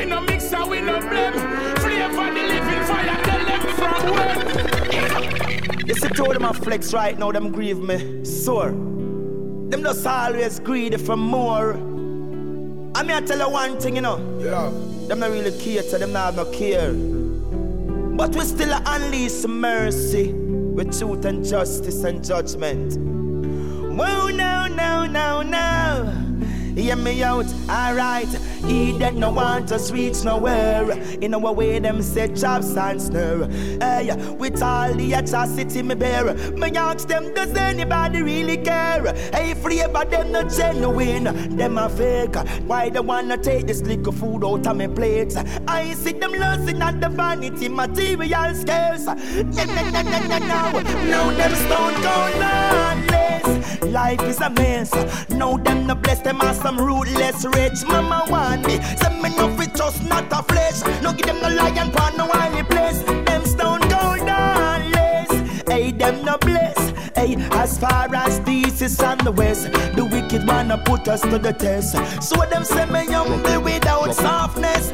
We no mix and we no blend. Flavor the living fire, tell them from when. You see, two of them are flex right now, them grieve me sore. Them just always greedy for more. I mean, I tell you one thing, you know. Yeah. Them not really care to them, not have no care. But we still unleash mercy with truth and justice and judgment. Whoa, no, no, no, no. Hear me out, alright. He that no want us reach nowhere. In our way, them say jobs and snare. Hey, with all the atrocity me bear, me ask them, does anybody really care? Hey, free about them not genuine, them a fake. Why they wanna take this liquor food out of me plate? I see them losing at the vanity material scales. No, no, no, no, no, no. Now them stone cold Life is a mess. Now them no bless them as some ruthless rich mama want me. Say me no fit trust not a flesh. No give them no lion pan no oily place. Them stone cold lawless. Hey, them no bless. Hey, as far as the east is on the west, the wicked wanna put us to the test. So them say me humble without softness.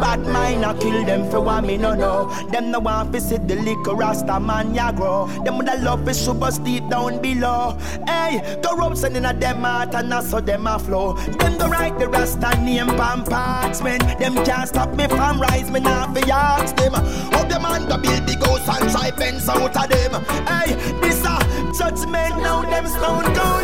Bad mind I kill them for what me no know. Them no want to see the liquor rasta man ya grow. Them woulda love is super deep down below. Hey, corruption in a them heart and that's so them a flow. Them go write the rasta name pan parchment. Them can't stop me from rise me now fi ask them. How them man go build big house and try fence out of them. Hey, this a judgment now them stone cold.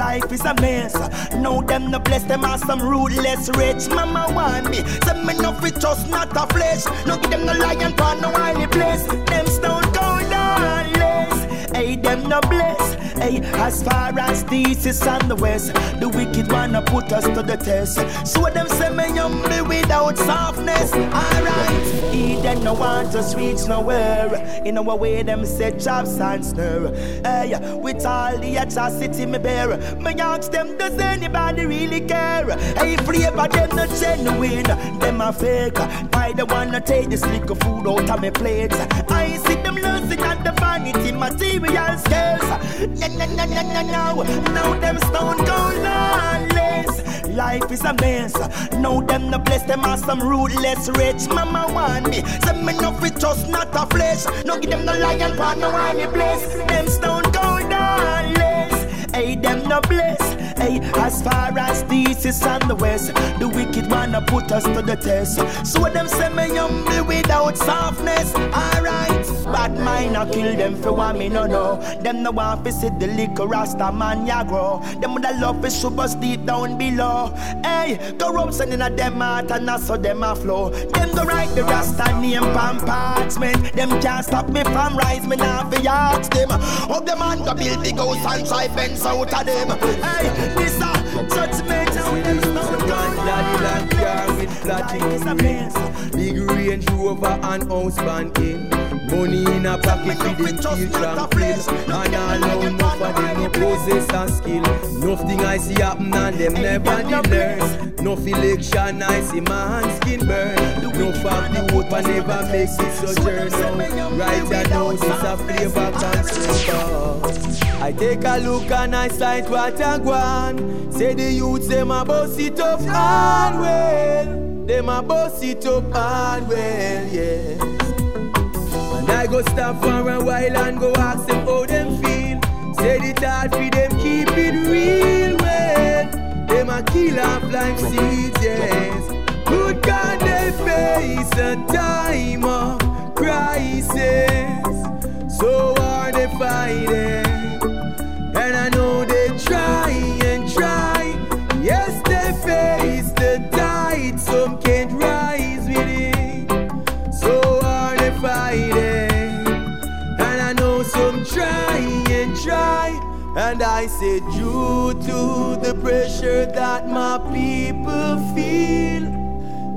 Life is a mess. Now them no bless them as some ruthless rich mama want me. Say me no fit trust not a flesh. No give them no lion pan no oily place. Them stone cold lawless. Hey, them no bless. Hey, as far as the east is and the west, the wicked wanna put us to the test. So them say me humble without softness. Alright, he them no want us reach nowhere. In our way, them say jobs and snare. Hey, with all the atrocity me bear, me ask them, does anybody really care? Hey, flavor them not genuine, them a fake. Why they wanna take this liquor food out of me plate? I see them losing at the vanity material scales. No, no, no, no, no, no. Now them stone cold lawless. Life is a mess. Now them no bless them as some ruthless rich mama want me. Say me no fit trust not a flesh. No give them no lion pan no any place. Them stone cold lawless. Hey, them no bless. Hey, as far as the east is and the west, the wicked wanna put us to the test. So them say me humble without softness. Alright, bad mind I kill them for what me no know. Them no want to see the liquor rasta man ya grow. Them with the love is super deep down below. Hey, corruption in a them heart and that's so them a flow. Them go write the rasta name pan parchment. Them can't stop me from rise me now fi ask them. How them man go build big house and try fence out of them. Hey, this a judgment gun. Daddy like car with platinum Big Range Rover and house banking eh. Money in a pocket for them feel tranquil And all know enough of them no possess a skill. Nothing I see happen and them never did learn No election I see my hand skin burn. No fact the hope I never makes it sojourn Right I know this a flavor constant I take a look and I sight what I want. Say the youths them a boss it up hard well. Them a boss it up hard well yeah. And I go stop for a while and go ask them how them feel. Say the hard for them keep it real a kill off life seeds yes. Good God they face a time of crisis. So are they fighting And I say, due to the pressure that my people feel,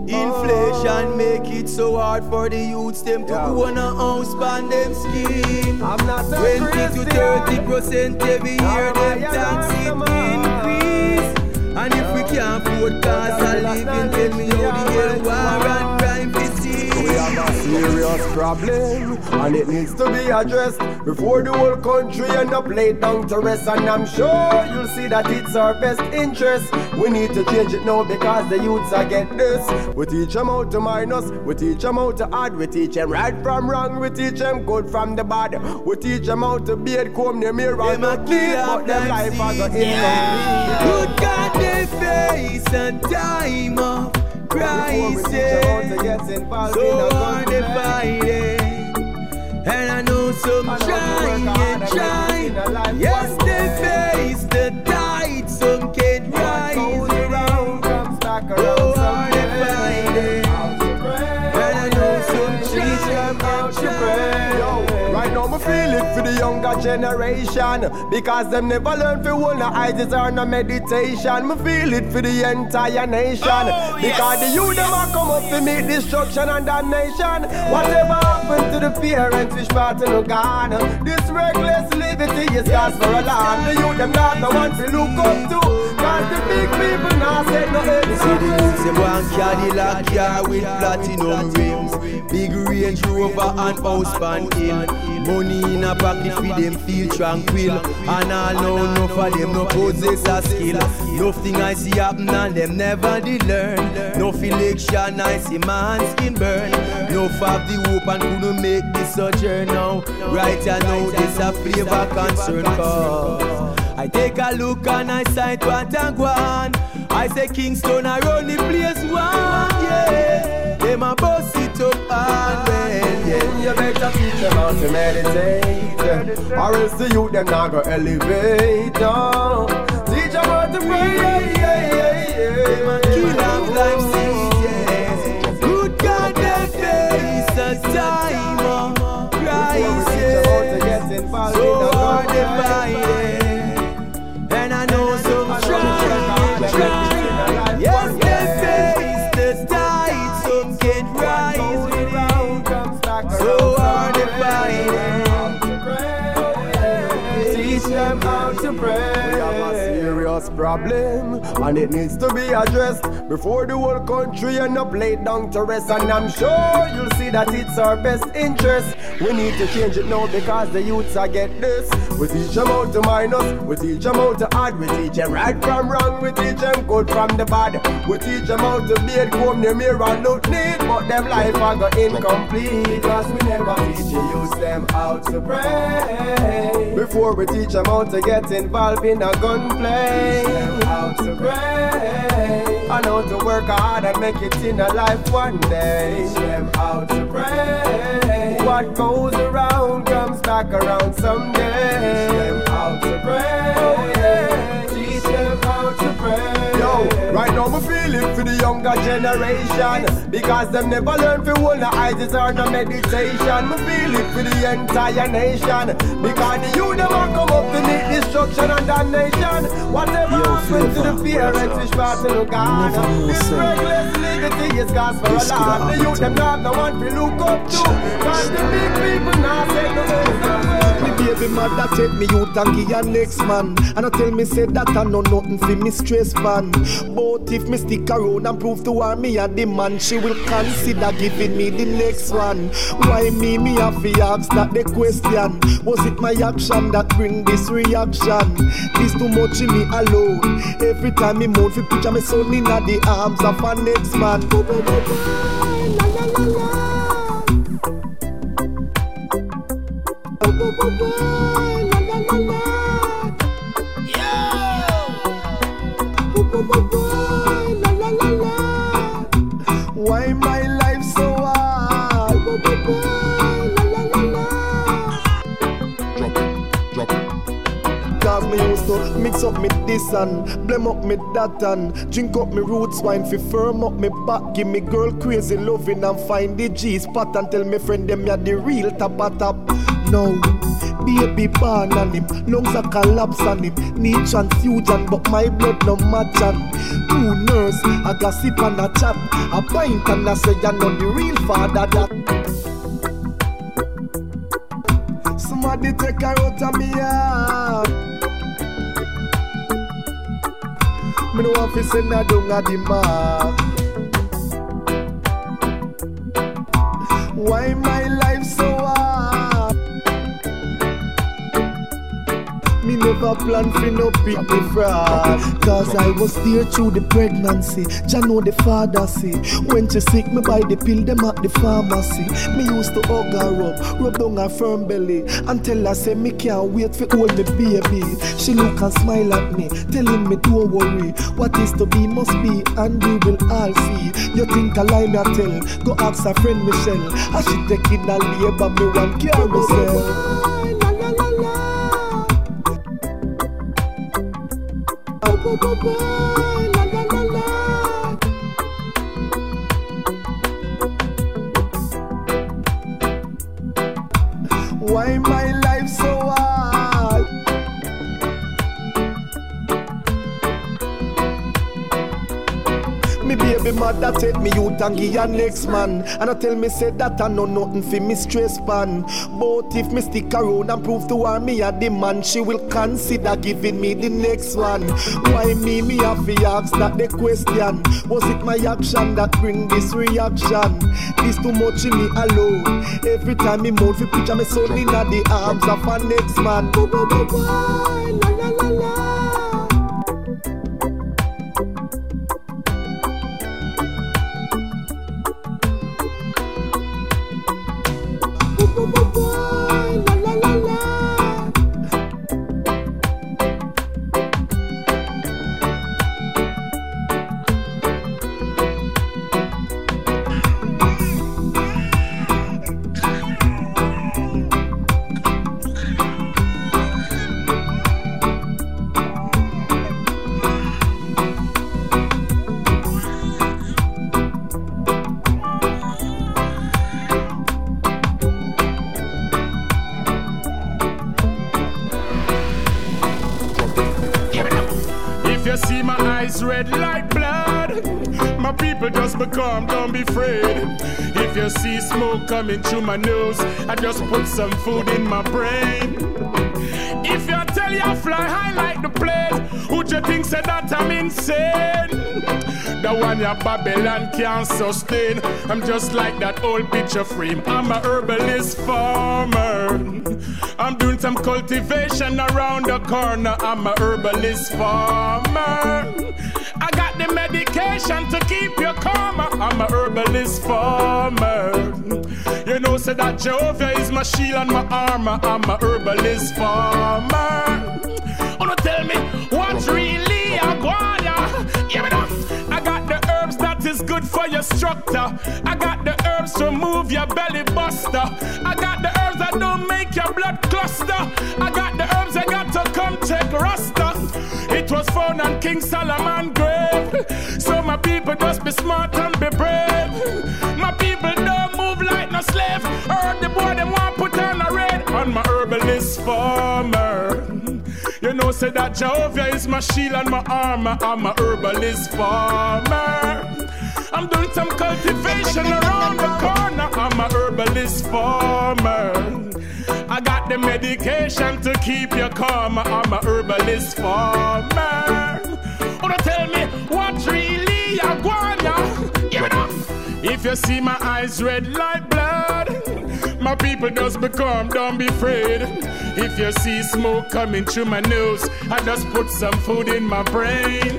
Inflation oh. make it so hard for the youths them to go on a house band them scheme. I'm not 20 to 30 percent every year them tax it increase. And if we can't afford cost of living, tell me how the hell war serious problem and it needs to be addressed before the whole country end up laid down to rest. And I'm sure you'll see that it's our best interest. We need to change it now because the youths are getting this. We teach them how to minus, we teach them how to add, we teach them right from wrong, we teach them good from the bad. We teach them how to beard, comb their mirror, a and kill but them life has got incomplete. Good God, they face a time of crisis. So hard and I know some trying and trying. Yes, they face the tide, some can't rise. For generation because them never learn for one ISIS or no meditation. Me feel it for the entire nation Oh, because yes. the youth them a come up to meet destruction and damnation. Whatever happened to the parents, which part to look on? This reckless liberty is cause for a lot. The youth them not the one to look up to cause the big people now say no You see the head. youths them want Cadillac car with platinum rims Big Range Rover and house band in. Money in a pocket for them feel tranquil. And I know enough of them no possess a skill. Nothing I see happen and them never did learn. No election I see man skin burn. No have the hope and couldn't make this sojourn now. Right I know this a flavor concern cause I take a look and I sight what I want. I say Kingston, I run the place one, yeah. Them a bust and well, yeah. You better teach them how to meditate Or else the youth them not go elevate no. Teach them how to pray yeah, yeah, yeah, yeah. Off life serious problem, and it needs to be addressed before the whole country end up laid down to rest. And I'm sure you'll see that it's our best interest. We need to change it now because the youths are get this. We teach them how to minus, we teach them how to add, we teach them right from wrong, we teach them good from the bad. We teach them how to beard, comb their mirror and look neat, but them life are go incomplete because we never teach the youths them how to pray. Before we teach them how to get involved in a gunplay, how to pray, and how to work hard and make it in a life one day. Teach them how to pray. What goes around comes back around someday. Teach them how to pray. Teach them how to pray. Yo, right now we feel it for the younger generation because them never learn for one ISIS or no meditation. We feel it for the entire nation because the youth a come up to meet destruction and damnation. Whatever Yo, happened to the parents, which part to look on? This reckless liberty is cause for This a lot. have The youth them not the one to look up to cause the big people now no Me baby mother take me youth and give her next man And I tell me say that I know nothing for me stress man But if me stick around and prove to her me a the man She will consider giving me the next one Why me, me have to ask that the question Was it my action that bring this reaction? This too much in me alone Every time me move fi picture me son in the arms of a next man la, la, la. Why my life so hard? Cause me used to mix up me this and blame up me that and drink up me roots wine fi firm up me back. Give me girl crazy loving and find the G spot and tell me friend them ya the real top a top. No, Baby born on him, lungs a collapse on him. Need transfusion, but my blood no match on. Two nurse, a gossip and a chat. A pint and a say, you know the real father that. Somebody take her out of me heart. Me no want send her down a the mark. Why Me plan for no big fraud. Cause I was there through the pregnancy. Jah know the father see. When she sick me buy the pill them at the pharmacy. Me used to hug her up, rub down her firm belly. And tell her say me can't wait for hold me baby. She look and smile at me Telling me don't worry. What is to be must be and we will all see. You think I lie me tell? Go ask her friend Michelle. I As she taking a labor me want care me out and give her next man. And I tell me say that I know nothing for me stress pan. But if me stick around and prove to her me a the man She will consider giving me the next one. Why me, me have to ask that the question? Was it my action that bring this reaction? This too much in me alone. Every time me mouth fi picture me son in the arms of a next man. Boo, boo, boo, la, la, la, la. Just become, don't be afraid. If you see smoke coming through my nose, I just put some food in my brain. If you tell you I fly high like the plane, who you think said that I'm insane? The one your Babylon can't sustain. I'm just like that old picture frame. I'm a herbalist farmer. I'm doing some cultivation around the corner. I'm a herbalist farmer. I medication to keep you calmer. I'm a herbalist farmer. You know, say that Jehovah is my shield and my armor. I'm a herbalist farmer. Oh, Wanna tell me what's really a guaya? Give it up. I got the herbs that is good for your structure. I got the herbs to move your belly buster. I got the herbs that don't make your blood cluster. I got the herbs that got to come take rasta. Found on King Solomon grave. So my people just be smart and be brave. My people don't move like no slave. Heard the boy them want put on a raid on my herbalist farmer. Say that Jehovah is my shield and my armor. I'm a herbalist farmer. I'm doing some cultivation around the corner. I'm a herbalist farmer. I got the medication to keep you calm. I'm a herbalist farmer. Oh, wanna tell me what's really a guana? Give it up. If you see my eyes red like blood, my people just become, don't be afraid. If you see smoke coming through my nose, I just put some food in my brain.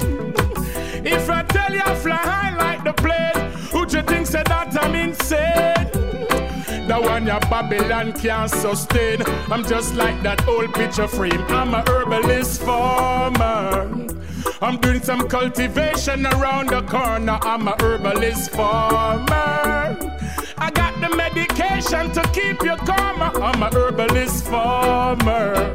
If I tell you I fly high like the plane, who you think said that I'm insane? The one your Babylon can't sustain. I'm just like that old picture frame. I'm a herbalist farmer. I'm doing some cultivation around the corner. I'm a herbalist farmer. I medication to keep you calm. I'm a herbalist farmer.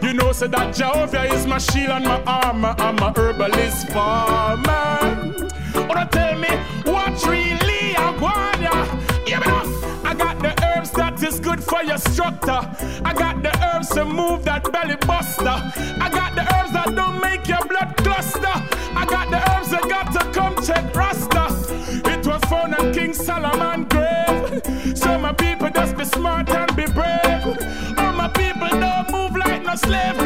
You know, say that Jehovah is my shield and my armor. I'm a herbalist farmer. Wanna tell me what's really a guana? Give it. I got the herbs that is good for your structure. I got the herbs to move that belly buster. I got the herbs that don't make your blood cluster. I got the herbs that got to come check Rasta. It was found on King Solomon slave.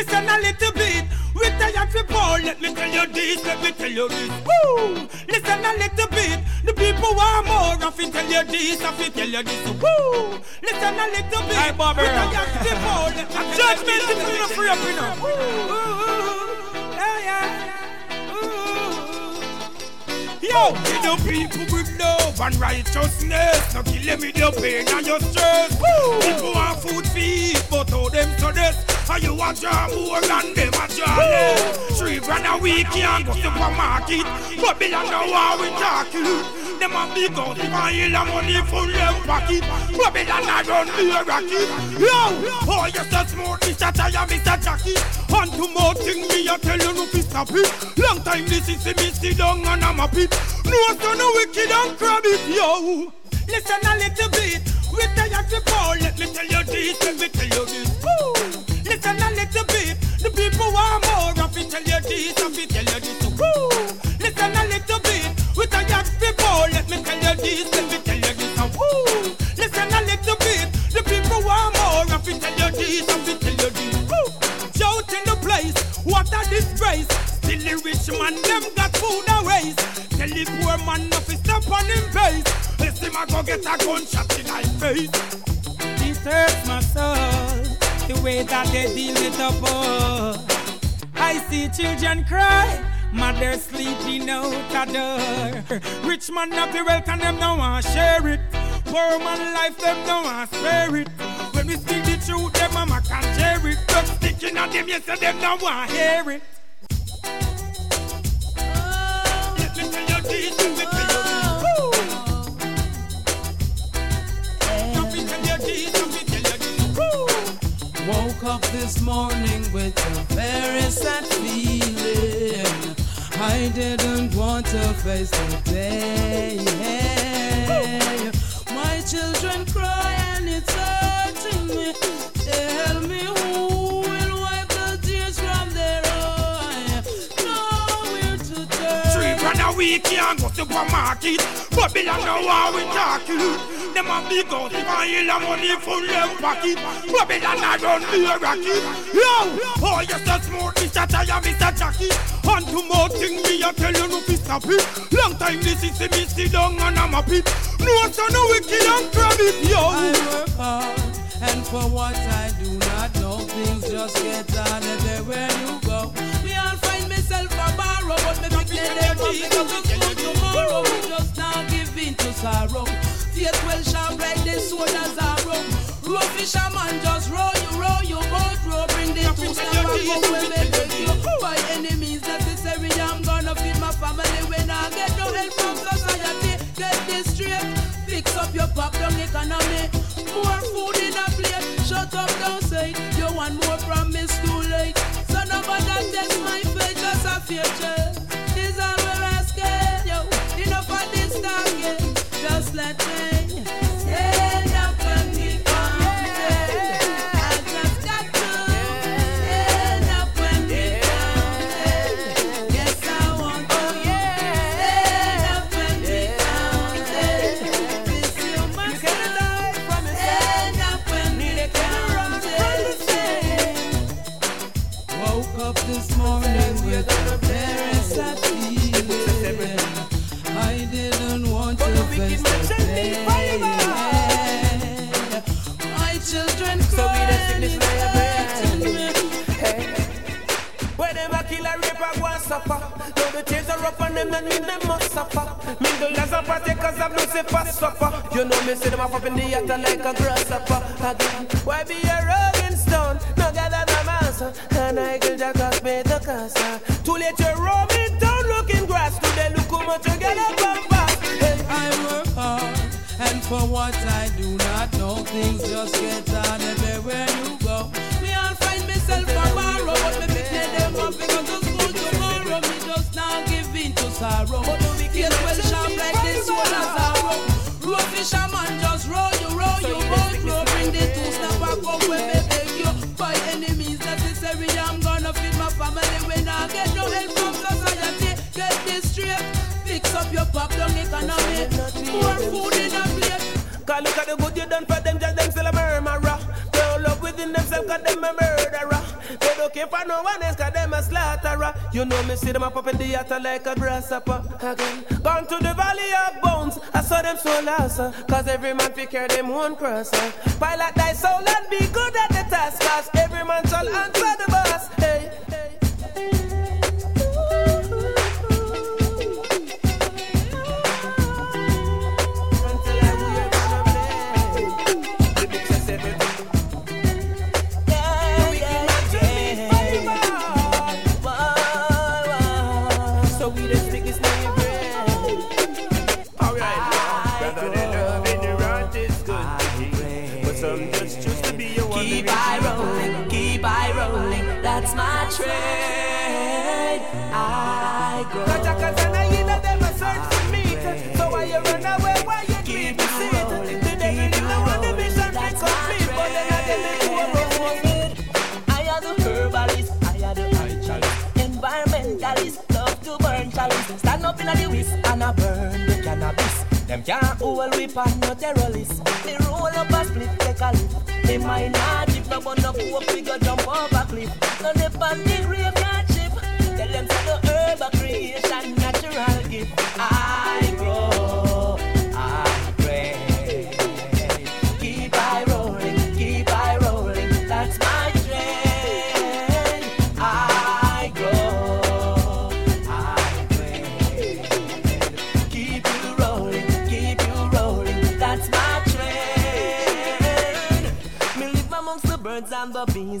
Listen a little bit. We tell you to Paul, let me tell you this, let me tell you this. Woo! Listen a little bit. The people want more. I fi tell you this, I fi tell you this. Woo! Listen a little bit. Hey, Barbara. We tell you to me tell judgment you not free up, you know. Ooh, yeah, yeah. Ooh. Yo, the people with love and righteousness. No kill them with your pain and your stress. People want food to eat, but how them so this? How you a draw more than them a less? Three grand a week can't go supermarket. Babylon no war we talking. Them a big out if I heal the money full them pocket. Babylon a run be a racket. Yo, oh you so smooth, Mr. Tire, Mr. Jackie. On to more thing me a tell you no fi stop it. Long time this is me sit down and I'm a pit. No son no wicked and crab it, yo. Listen a little bit. We you to call. Let me tell you this. Let me tell you this. Woo. Listen a little bit. The people want more. I fi tell you this. I fi tell you this. Woo. Listen a little bit. We tell you to call. Let me tell you this. Let me tell you this. Uh, woo. Listen a little bit. The people want more. I fi tell you this. I fi tell you this. Woo. Shout in the place. What a disgrace. Still the rich man, them got food and ways. Tell the poor man not to step on him face. Listen, I go get a gunshot in my face. This hurts my soul, the way that they deal with the poor. I see children cry, mother sleeping out the door. Rich man have the wealth and them don't want share it. Poor man life, them don't want spare it. When we speak the truth, them mama can't share it. Just sticking on them, yes, and them don't want hear it. This, let me tell you this. Let me tell you! Woke up this morning with a very sad feeling. I didn't want to face the day. My children cry and it's hurting me. Tell me who Week can't go supermarket. Babylon no war we talking. Them a big out if I heal money full them pocket. Babylon a run be a racket. Yo, oh you so smooth, Mr. Tire, Mr. Jackie. On to more thing me a tell you no fi stop it. Long time this is me sit down and I'm a pit. No son no wicked and crab it, yo. I work hard, and for what I do know, things just get hard everywhere you go. We all find myself a borrow, but me pick them up because it's good tomorrow. We just now give in to sorrow. Faith well sharp like the sword as arrow. fisherman just row you, row you, boat row, bring the two snap and go where me take you. By any means necessary, I'm gonna feed my family when I get no help from society. Get this straight, fix up your down economy. More food in a plate, shut up, don't say. You want more from it's too late. So nobody test my fate, just a future. Is all we're asking, yo. Enough of this talking, just let me Why be them a murderer. They don't care for no one else, cause them a slaughterer. You know me see them up in the yacht like a grasshopper. Again, gone to the valley of bones. I saw them so lost, uh, cause every man fi carry them one cross. Uh. Pilot thy soul and be good at the task, cause every man shall answer the boss. I burn the cannabis. Them can't hold we pan no terrorists. Me roll up a split, take a lift. Me might not if no no coke, we go jump over cliff. No dip on the graveyard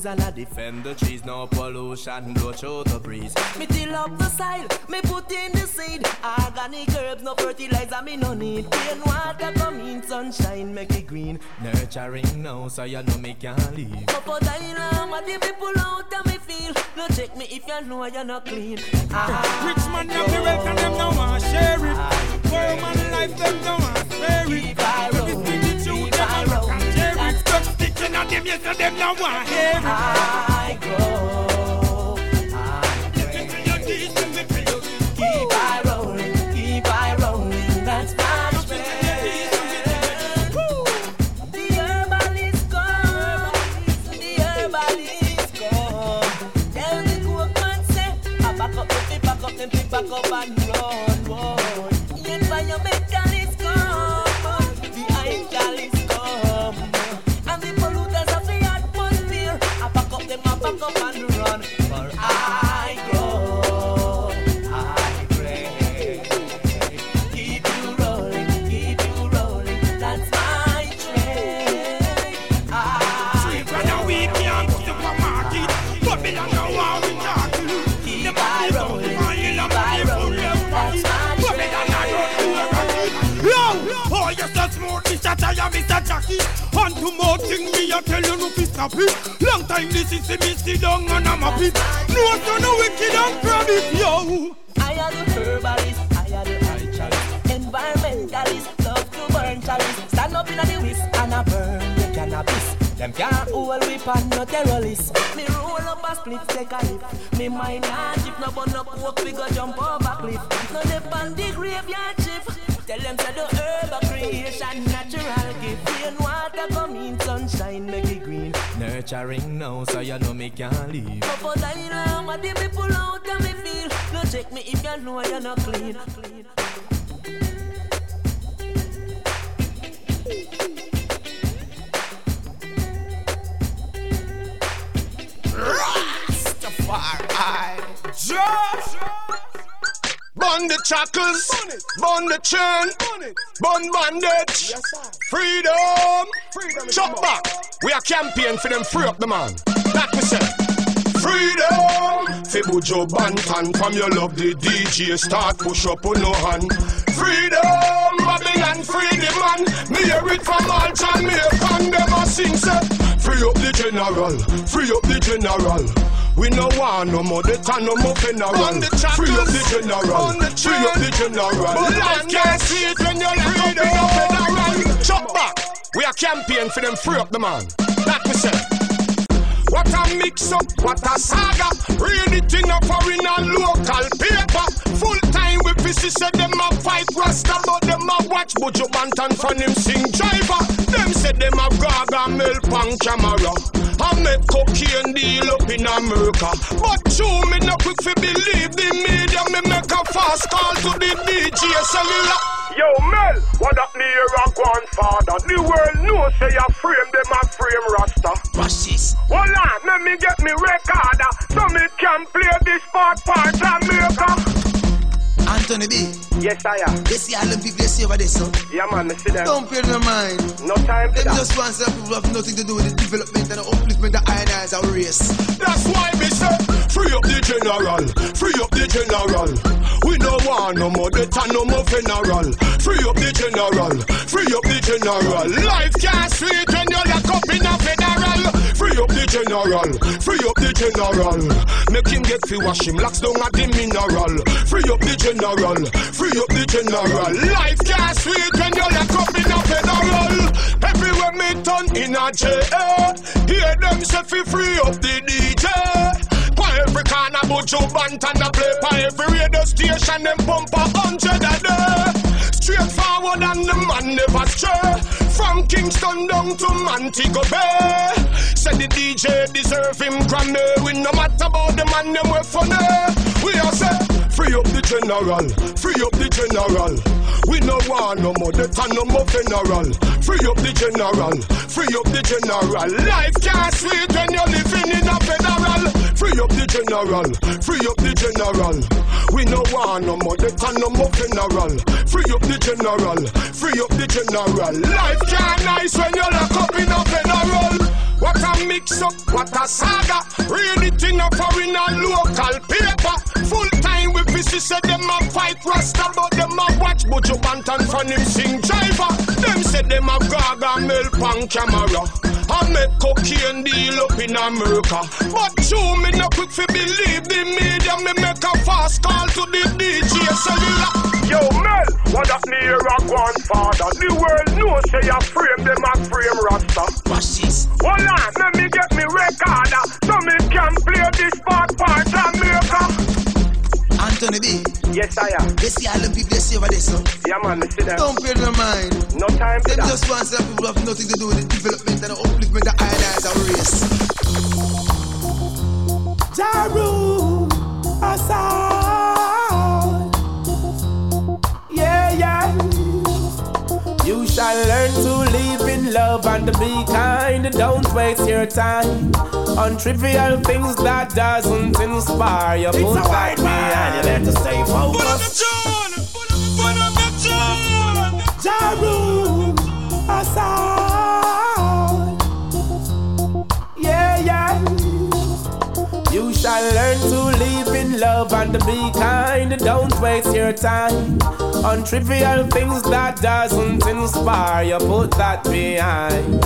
bees, and I defend the trees. No pollution, blow through the breeze. Me till up the soil, me put in the seed. Organic herbs, no fertilizer, me no need. Rain water come in, sunshine make it green. Nurturing now, so you know me can't leave. Up a dialogue, what the people out of me feel. No check me if you know you're not clean. I Rich man have the wealth and them no want share it. Ah, Poor man life them no want spare it. Keep Stuck sticking them, yes, them no want hear it. I grow. I Listen to your deeds, them we feel you. Keep I rolling, keep I rolling. That's my strength. The herbalist come, the herbalist come. Tell the cook man say, I back up, them, pick back up, them, pick back up it. Long time this is me sit down and I'm a pit. No son no wicked and grab it, yo. I am the herbalist, I am the chalice. Environmentalist, love to burn chalice. Stand up in the whisk and I burn the cannabis. Them can't hold we pan no terrorists. Me roll up a split, take a lift. Me mind not if no bun no coke, we go jump over cliff. No dip on the graveyard shift. Tell them say the herb creation, Nurturing now, so you know me can't leave. Up for dilemma, um, my me pull out and me feel. No check me if you know you're not clean. Rastafari. Just. Bun the chuckles, bun the churn, bun bandage, freedom, chop back. We are campaign for them. Free up the man. That we say. Freedom, Fibujo Banton from your love the DJ start push up on no hand. Freedom, Babylon free the man. Me hear it from all John, me hear from them a sing say. Free up the general, free up the general. We no want no more, the time no more funeral. Free up the general, free up the general. Life can't see it when you're like up in a federal. Chop back, we are campaign for them free up the man. That we say. What a mix up, what a saga. Read it in a foreign and local paper. Full with pieces said them a fight Rasta, but them a watch Buju Banton from him sing driver. Them said them a gaga milk on camera. I make cocaine deal up in America. But true, me no quick fi believe the media. Me make a fast call to the DJ cellular. Yo, Mel, what up me here a grandfather? The world know say you frame them a frame Rasta. Rashes. Hold on, let me get me recorder so me can play this part part Jamaica. Anthony B. Yes, I am. They see the people they see over there, so. Yeah, man, me see them. Don't pay no mind. No time for Them that. just want some people have nothing to do with the development and the upliftment iron eyes our race. That's why me say, free up the general, free up the general. We no want no more death and no more funeral. Free up the general, free up the general. Life can't sweet you lock up in a federal. Free up the general, free up the general. Make him get free wash him, locks down at the mineral. Free up the general, free up the general. Life can't sweet when you lock up in a federal. Everywhere me turn in a jail, hear them say fi free up the DJ. Pa every corner, Buju Banton a play. Pa every radio station, them pump a hundred a day. Straight forward and the man never stray. Kingston down to Montego Bay. Said the DJ deserve him Grammy. We no matter about the man, them we funny. We are say, free up the general, free up the general. We no want no more death and no more funeral. Free up the general, free up the general. Life can't sweet when you're living in a federal. Free up the general, free up the general. We no want no more death and no more funeral. Free up the general, free up the general. Life can't nice when you're locked up in a federal. What a mix up, what a saga. Read it in a foreign and local paper. Full time with pieces said them a fight Rasta, but them a watch Buju Banton from him sing driver. Them said them a gaga milk on camera. I make cocaine deal up in America. But true, me no quick fi believe the media. Me make a fast call to the DJ cellular. Yo, Mel, what up me here a grandfather? The world know say you frame them a frame Rasta. Rashes. Hold on, let me get me recorder so me can play this part part Jamaica. Anthony B. Yes, I am. They see all the people they see over there, so. Yeah, man, let me see them. Don't pay no mind. No time for Them that. just want some people have nothing to do with the development and the upliftment of iron eyes our race. Jaru aside. Yeah, yeah. You shall learn to live in love and to be kind. Don't waste your time on trivial things that doesn't inspire you. Put that behind you, let us stay focused. Jaru aside. Yeah, yeah. You shall learn love and be kind. Don't waste your time on trivial things that doesn't inspire you. Put that behind.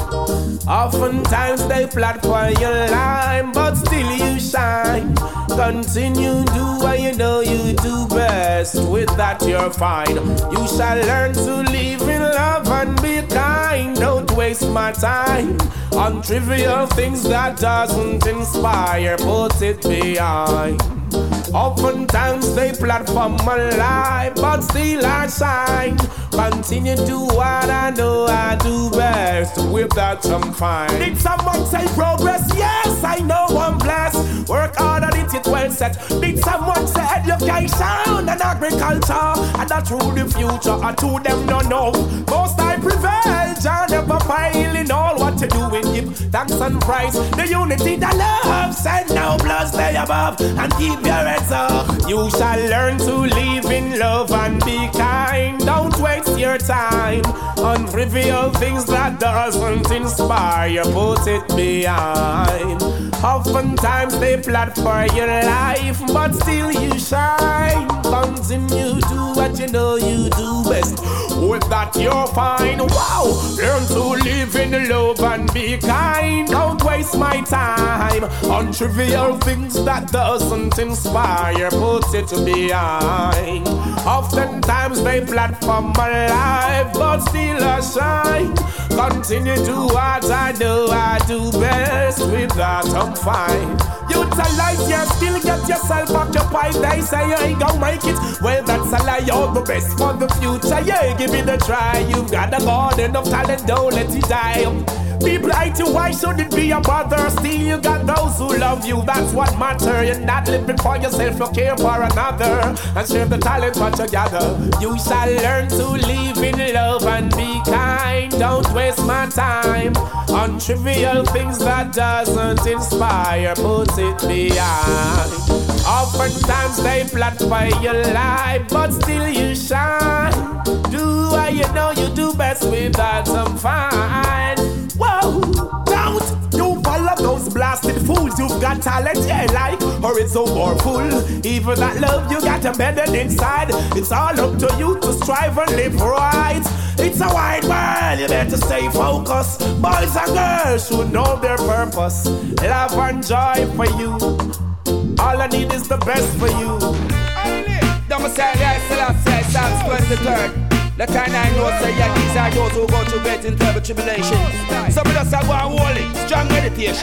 Oftentimes they plot for your line, but still you shine. Continue do what you know you do best. With that you're fine. You shall learn to live in love and be kind. Don't waste my time on trivial things that doesn't inspire. Put it behind. Oftentimes they plot for my life, but still I shine. Continue to what I know I do best. With that I'm fine. Did someone say progress? Yes, I know I'm blessed. Work hard and it well set. Did someone say education and agriculture? And that's true the future. I to them no know. Most I prevail. John never fail in all what you do and give thanks and praise. The unity, the love, send now blood stay above and keep your heads up. You shall learn to live in love and be kind. Don't waste your time on trivial things that doesn't inspire. Put it behind. Oftentimes they plot for your life, but still you shine. Continue do what you know you do best. With that you're fine. Wow, learn to live in love and be kind. Don't waste my time on trivial things that doesn't inspire. Put it behind. Oftentimes they plot for my life, but still I shine. Continue do what I do, I do best. With that I'm fine. Utilize your still get yourself occupied. They say you ain't gonna make it. Well, that's a lie. You're the best for the future. Yeah, give it a try. You've got a garden of talent, don't let it die. People hate you, why should it be a bother? Still, you got those who love you, that's what matter. You're not living for yourself, you care for another. And share the talent what you gather. You shall learn to live in love and be kind. Don't waste my time on trivial things that doesn't inspire. Put it behind. Oftentimes they plot for your life, but still you shine. Do what you know you do best with that I'm fine. Fools. You've got talent, yeah, like, or it's so powerful. Even that love you got embedded inside. It's all up to you to strive and live right. It's a wide world, you better stay focused. Boys and girls should know their purpose. Love and joy for you. All I need is the best for you. Say, yes, Selassie, Psalms 23rd. The kind I know say yeah, these are those who go through great and terrible tribulation. Some of us are going holy, strong meditation.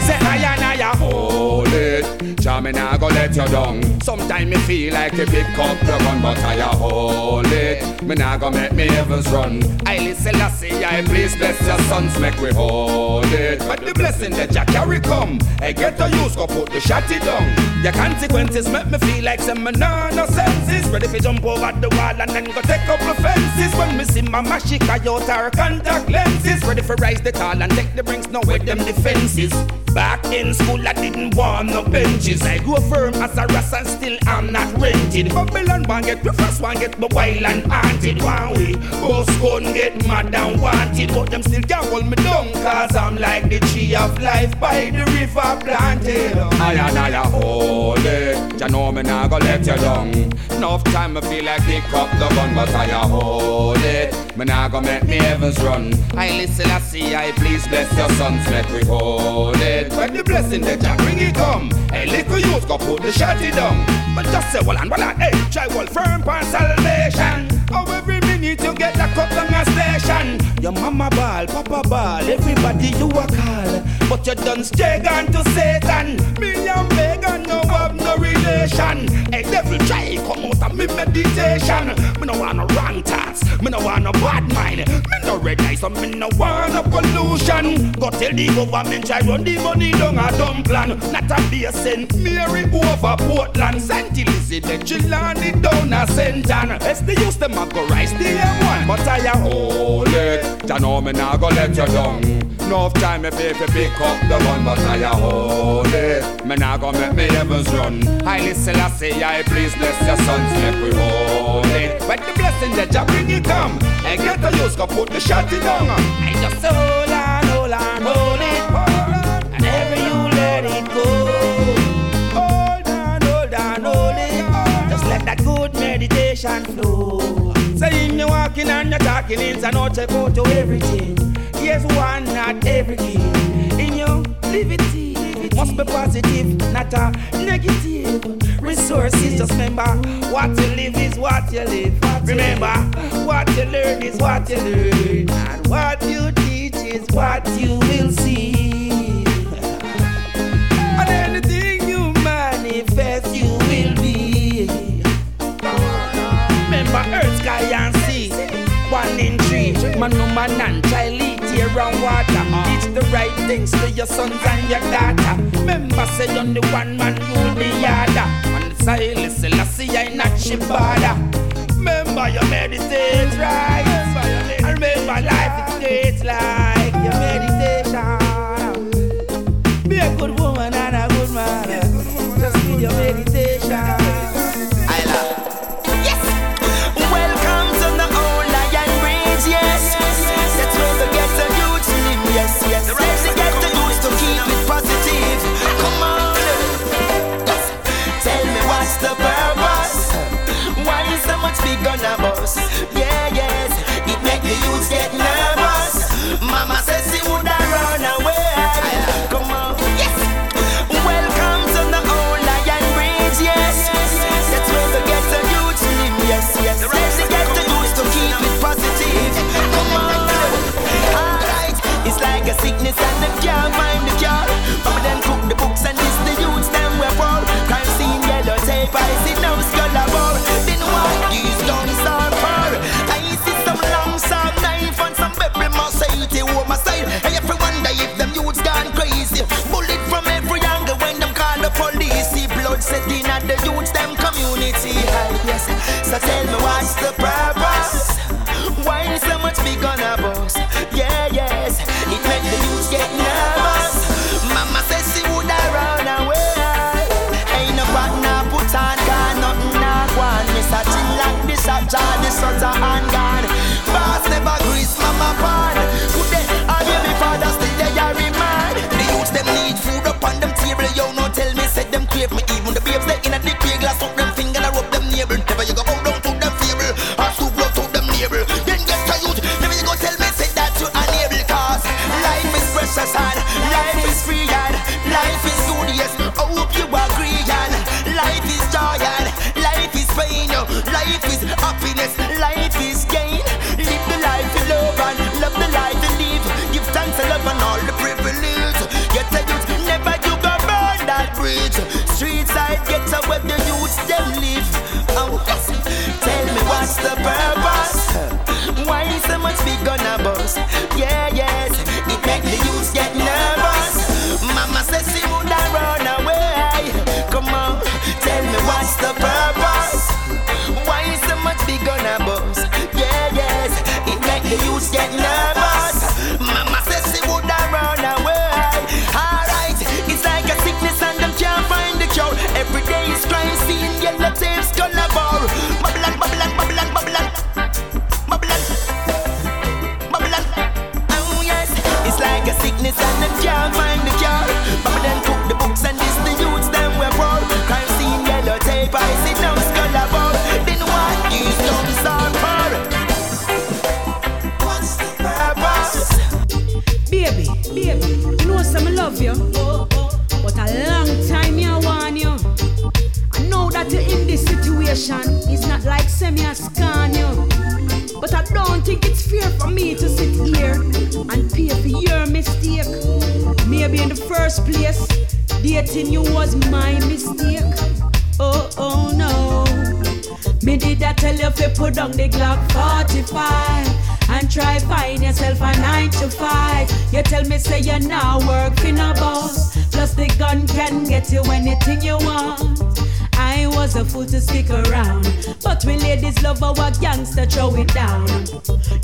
Say I and I are holy. Jamming I go let you down. Sometimes me feel like a big cup the gun, but I are holy. Me nah go make me heavens run. I listen, I say, I please bless your sons, make we hold it. But the blessing that you carry come, I get to use, go put the shotty down. The consequences make me feel like some no senses. Ready to jump over the wall and then go take up fences. When me see my mashika out her contact lenses. Ready for rise the tall and take the brinks now with them defenses. Back in school I didn't want no benches. I grew firm as a ras and still I'm not rented. Babylon one get the first one get my wild and haunted. One way both gun get mad and wanted? But them still can't hold me down cause I'm like the tree of life by the river planted. I hold it you know me nah go let you down. Enough time I feel like pick up the gun but I hold it. Me nah go make me heavens run. I listen, I see, I please bless your sons, Let we hold it. When the blessing that you bring it come, hey, little youth go put the shotty down. But just say, well and well and hey, try well firm for salvation. Oh, every minute you get a cup on a station. Your mama ball, papa ball, everybody you a call. But you done stay gone to Satan. Me and Megan no have no relation. Hey, devil try come out of me meditation. Me no want no wrong thoughts. Me no want no bad mind. Me no red eyes, so me no want no pollution. Go tell the government try run the money down a dumb plan. Not a be a. Mary over Portland. Saint Elizabeth, Chilani down a Sentan. It's the use them a go rise the M1, but I a hold it. Jah know me nah go let you down. Enough time me pay fi pick up the gun, but I a hold it. Me nah go make me heavens run. I listen, I say I please bless your sons, make we hold it. When the blessing that Jah bring it come, and get the use go put the shot it down. I just hold on, hold on, hold it, and every you let it go. Hold on, hold on, hold it. Just let that good meditation flow. Saying you're walking and you're talking, it's a out check to everything. Yes, one, not everything. In your liberty, liberty. must be positive, not a negative. Resources, just remember what you live is what you live. What remember, you what you learn is what you learn, and what you teach is what you will see. and anything things to your sons and your daughter. Remember, say on the one man rule the other. On And silence, Selassie, I see, I not Shibada. Remember, your meditate right. I remember, life it tastes like you meditate. Better and and pay for your mistake. Maybe in the first place, dating you was my mistake. Oh, oh no. Me did I tell you if you put down the Glock 45 and try find yourself a 9 to 5. You tell me say you're not working a boss, plus the gun can get you anything you want. I was a fool to stick around. But we ladies love our gangster, throw it down.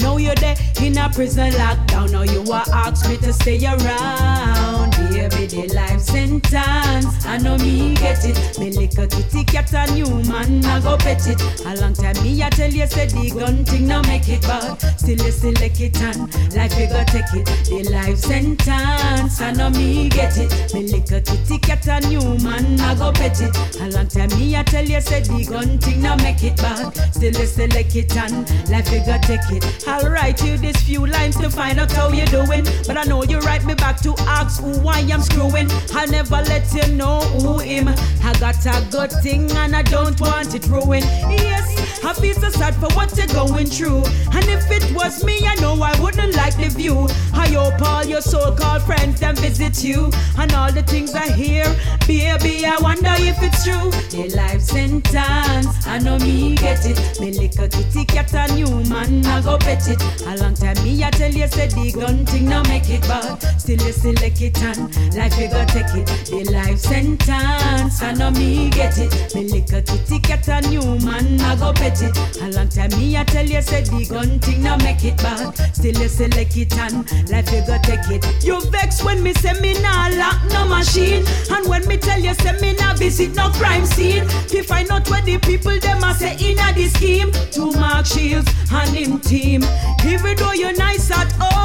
Now you're there in a prison lockdown. Now you are asked me to stay around everyday life sentence. I know me get it. Me little kitty cat a new man, I go pet it. A long time me I tell you say the gun thing no make it, but still you select it and life you go take it. The life sentence, I know me get it. Me little kitty cat a new man, I go pet it. A long time me I tell you say the gun thing no make it, but still you select it and life you go take it. I'll write you this few lines to find out how you doing, but I know you write me back to ask who why am screwing. I'll never let you know who him. I got a good thing and I don't want it ruined. Yes, I feel so sad for what you're going through. And if it was me, I know I wouldn't like the view. I hope all your so-called friends then visit you. And all the things I hear, baby, I wonder if it's true. A life sentence, I know me get it. Me a kitty cat a new man, I go pet it. A long time me I tell you, say the gun thing now make it bad. Still you select it and life we go take it. The life sentence, I know me get it. Me a kitty cat a new man, I go pet it. A long time me I tell you, say the gun thing now make it bad. Still you select it and life we go take it. You vex when me say me nah lock no machine, and when me tell you say me nah visit no crime scene. To find out where the people them a say inna the scheme. To Mark Shields and him team. Even though you're nice at home,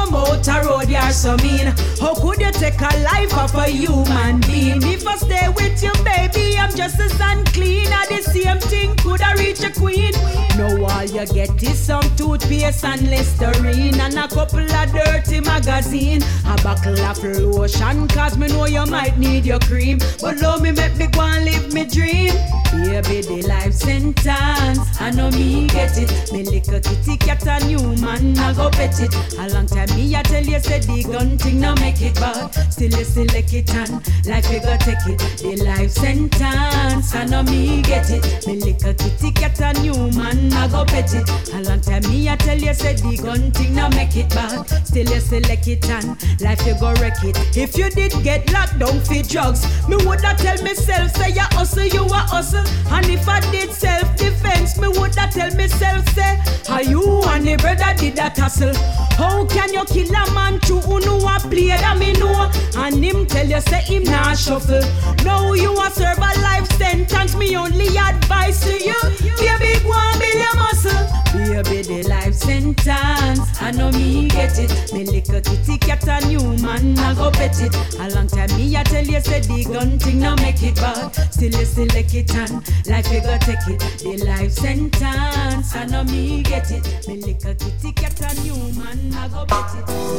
out a road you're so mean. How could you take a life of a human being? If I stay with you, baby, I'm just as unclean. At the same thing, could I reach a queen? No, all you get is some toothpaste and Listerine and a couple of dirty magazine. A buckle of lotion, cause me know you might need your cream. But love me, make me go and live me dream. Baby, the life sentence. I know me get it. Me a kitty cat a new man, I go pet it. A long time me I tell you, say the gun thing now make it bad. Still you select it and life you go take it. The life sentence. I know me get it. Me a kitty cat a new man, I go pet it. A long time me I tell you, say the gun thing now make it bad. Still you select it and life you go wreck it. If you did get locked down for drugs, me woulda tell myself say you hustle, you a hustle. And if I did self defense, me woulda tell myself say, are you and the brother did that hustle? How can you kill a man through who know a play that me know? And him tell you say him not shuffle. Now you a serve a life sentence. Me only advice to you, baby, go and build your muscle. Baby, the life sentence. I know me get it. Me a kitty cat a new man, I go bet it. A long time me I tell you say the gun thing now make it bad. Still you select it and life you go take it. The life sentence. I know me get it. Me a kitty cat a new man, I go bet it.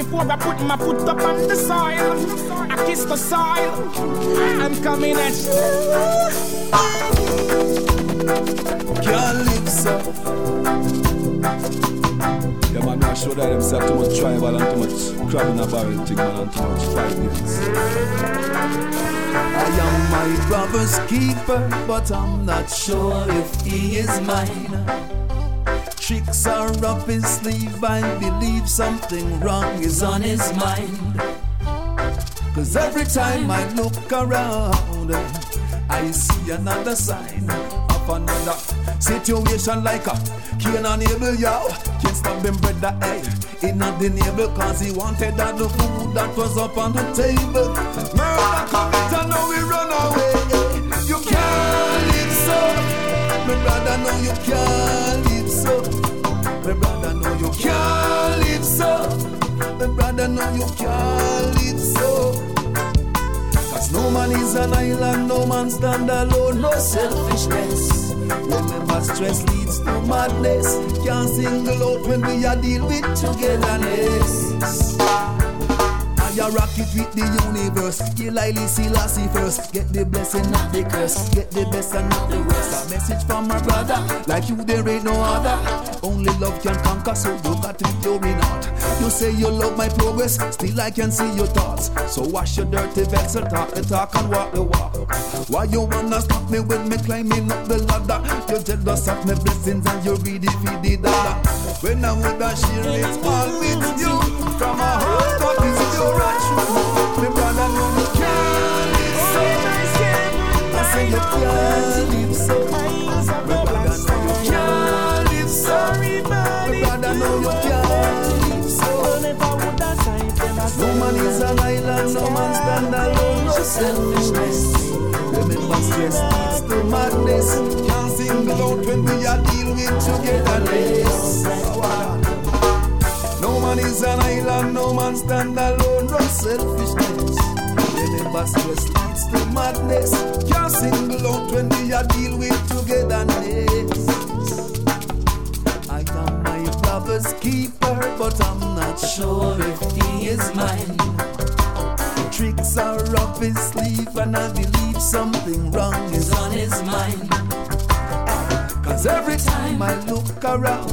Before I put my foot up on the soil, I kiss the soil. I'm coming at you. Yeah, man, I show that them too much tribal and too much crab in a barrel thing, man, and too much. I am my brother's keeper, but I'm not sure if he is mine. Tricks are up his sleeve, I believe something wrong is on his mind. Cause every time I look around, I see another sign of another situation like a Cain and Abel, yo. Can't stop him, brother, hey. In not the neighbor, cause he wanted that the food that was up on the table. Murder commit and now we run away. You can't live so. My brother, no, you can't live so. My brother, no, you can't live so. My brother, no, you can't live so. Cause no man is an island, no man stand alone, no selfishness. Remember, stress leads to madness. Can't single out when we are deal with togetherness. I rock it with the universe. Kill Haile Selassie first. Get the blessing, not the curse. Get the best and not the worst. A message from my brother, like you there ain't no other. Only love can conquer, so you got to be your heart. You say you love my progress, still I can see your thoughts. So wash your dirty vessel, talk the talk and walk the walk. Why you wanna stop me when me climbing up the ladder? You jealous of my blessings and you greedy for the dollar. When I would have share it all with you, from my heart, what is your true man selfishness. Remember, stress leads to madness. Can't single out when we are deal with togetherness. No man is an island, no man stand alone. No selfishness. Remember, stress leads to madness. Can't single out when we are deal with togetherness. I am my brother's keeper, but I'm not sure if he is mine. Tricks are up his sleeve, and I believe something wrong is on his mind. Cause every time I look around,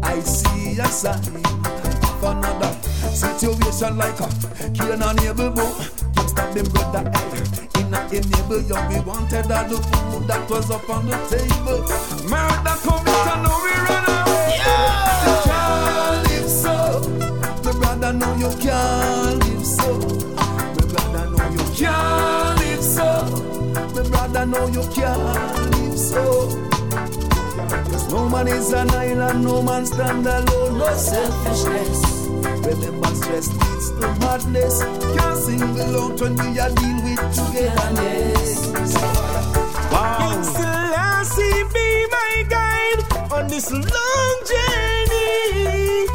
I see a sign of another situation like a Cain and Abel boom. Can't stop them brother hey. In a enable you, we wanted all the food that was up on the table. Murder commit and now we run you can't live so. Cause no man is an island, no man stand alone, no selfishness. Remember, stress leads to madness. Can't single out when we are deal with togetherness. King Selassie be my guide on this long journey.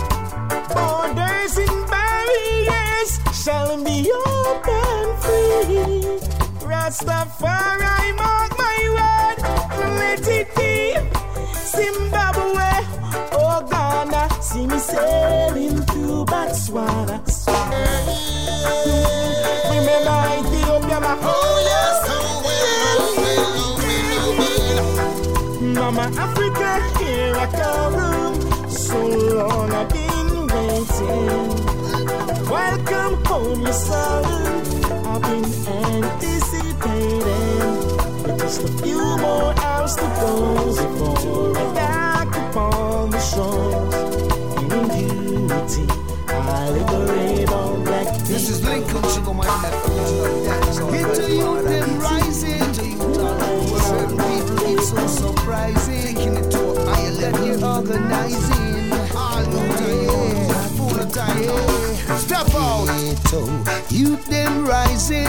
Borders and barriers shall be open free. Rastafari see me sailing through Botswana. Remember Ethiopia, my oh yes, Mama Africa, here I come. So long I've been waiting. Welcome home, your son. I've been anticipating. Just a few more hours to go before out Youth them rising.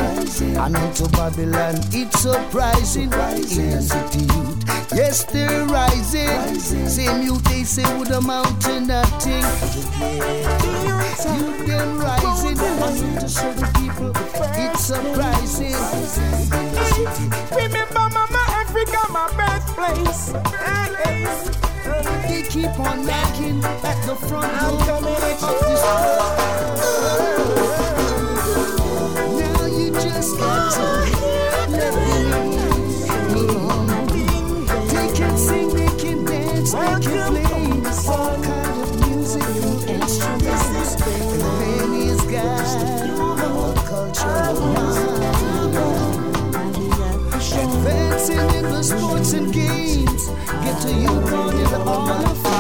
And into Babylon it's surprising. In the city youth Yes they're rising. Same youth they say would amount to nothing Youth them rising. And to show the people It's surprising. Remember, Mama Africa, my birthplace. They keep on knocking at the front door. Of this world. Advancing in the sports and games, get to you the Hall of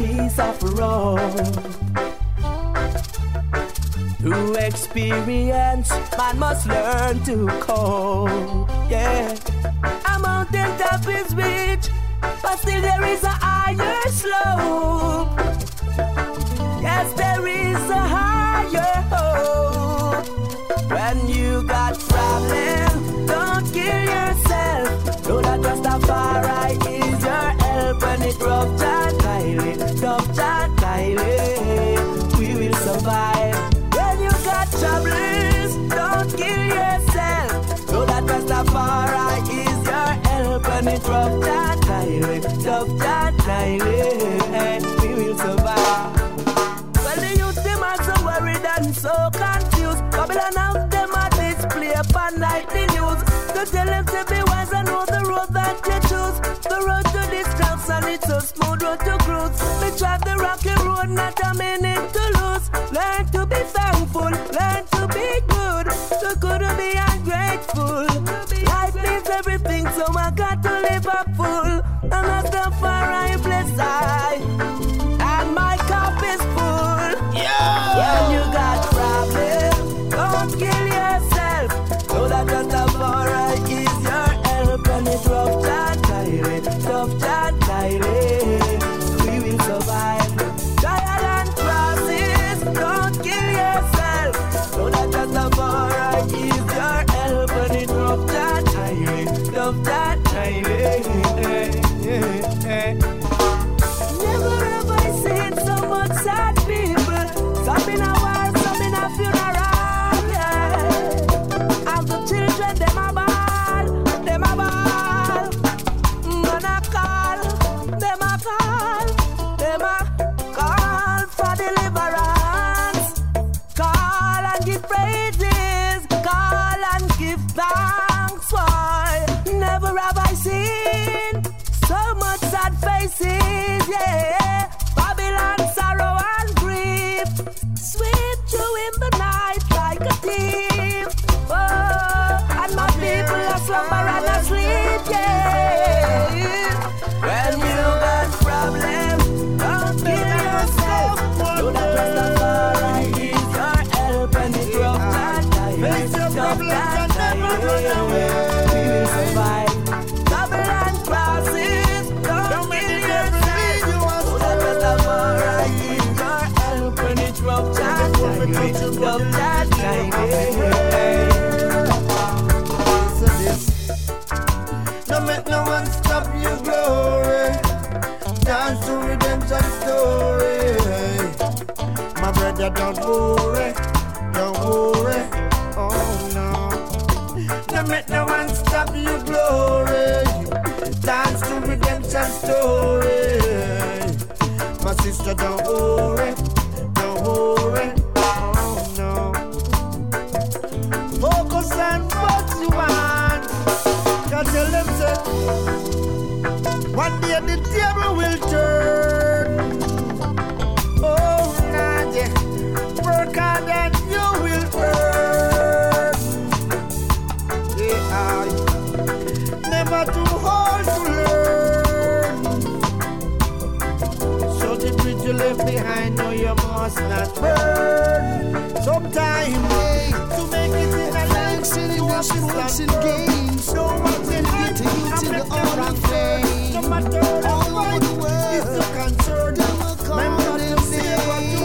yourself with a piece of rope. Through experience, man must learn to cope. Yeah, a mountain top is rich, but still there is a higher slope. Yes, there is a higher hope. When you tell them to be wise and know the road that you choose. The road to destruction it it's a smooth road to cruise. Me drive the rocky road, not a minute to lose. Learn to be thankful, learn My sister, don't worry, must not burn. Sometime eh, to make it in a life, have to sports and games. No can Get to you to the Hall of Fame. no matter how All over the wide is the world. concern. Them will call Remember to say what you.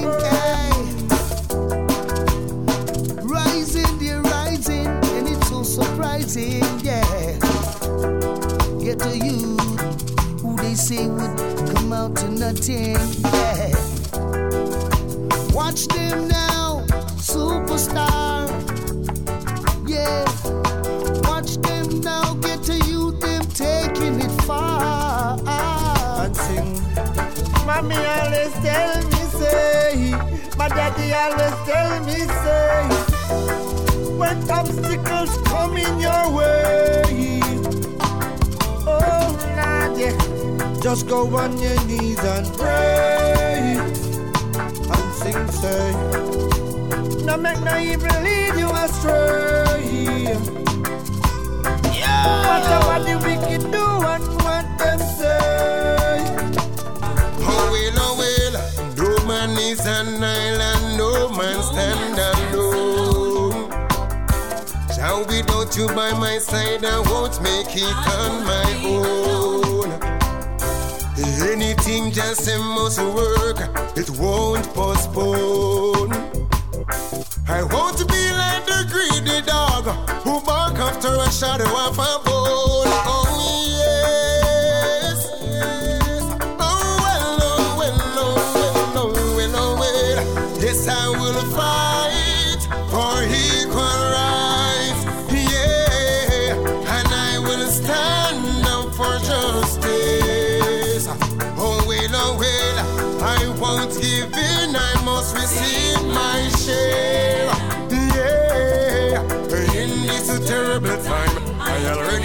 Rising, they're rising, and it's so surprising, yeah. Get to you, who they say would come out to nothing, yeah. Watch them now, superstar, yeah. Watch them now, get to you, them taking it far. always tell me say, my daddy always tell me say, when obstacles your way, oh Nadia, just go on your knees and pray say, no make no evil lead you astray. Whatever the wicked do and what them say. Oh well, oh well, no man is an island, no man stand alone. Child, without you by my side, I won't make it on my own. Anything just say must work, it won't postpone. I want to be like the greedy dog who bark after a shadow of a time,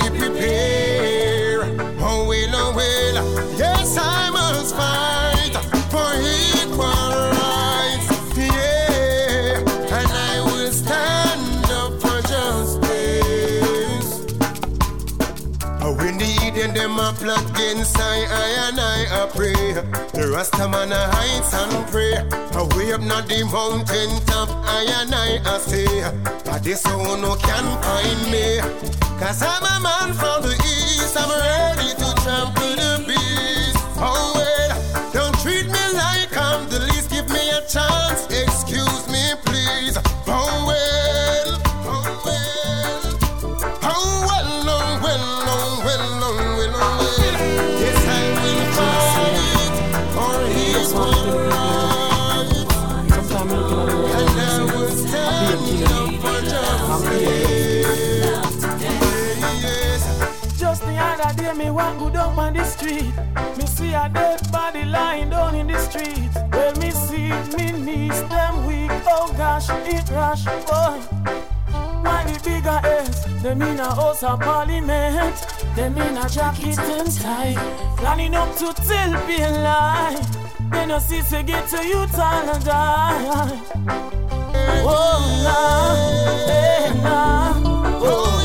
plot against I, I and I, I pray. The Rasta man a heights and pray. Away up not the mountain top, I and I, I say. But this one no can find me. Cause I'm a man from the east, I'm ready to trample the beast. Oh one go down on the street. Me see a dead body lying down in the street. Well, me see me knees them weak. Oh gosh, it rush, boy. Why the bigger heads? Them in a house of parliament. Them in a jacket and tie. Planning up to tell be lie. They no see to get to you till and die. Oh, nah, hey, nah. Oh, oh,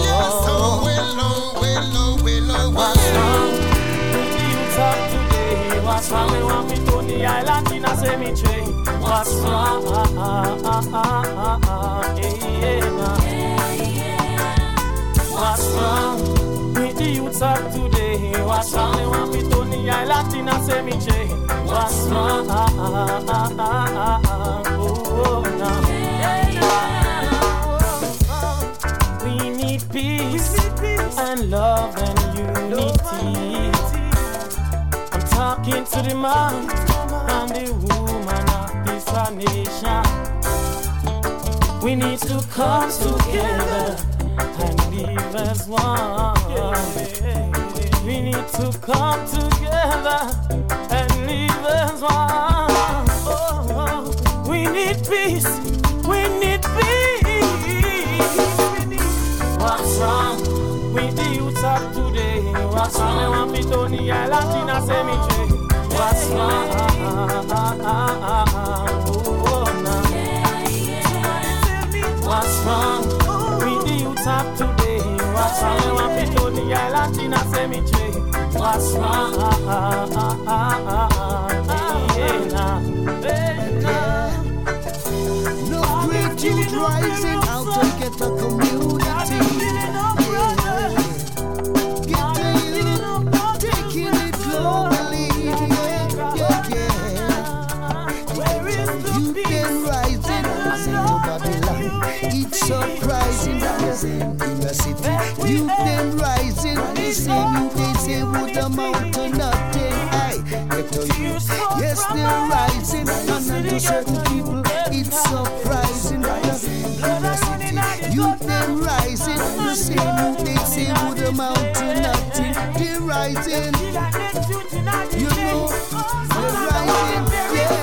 What's wrong me to the island in a cemetery? What's wrong? Ah, ah, ah, eh, What's wrong with the youth of today? What's wrong? Me to the island in a cemetery. What's wrong? Oh, oh no. We need peace and love and unity. Talking to the man and the woman of this nation. We need to come together and live as one. We need to come together and live as one. Oh, we need peace. We need peace. What's wrong with the youth of today? What's wrong? With the youth of today? What's wrong? They want me to in a cemetery. Rising out to get a community. amount to nothing. I get you. Yes, they're rising, and to certain people, it's surprising. Youth they're rising, the same youth they say would amount to nothing. They're rising, you know, they're rising. Yeah.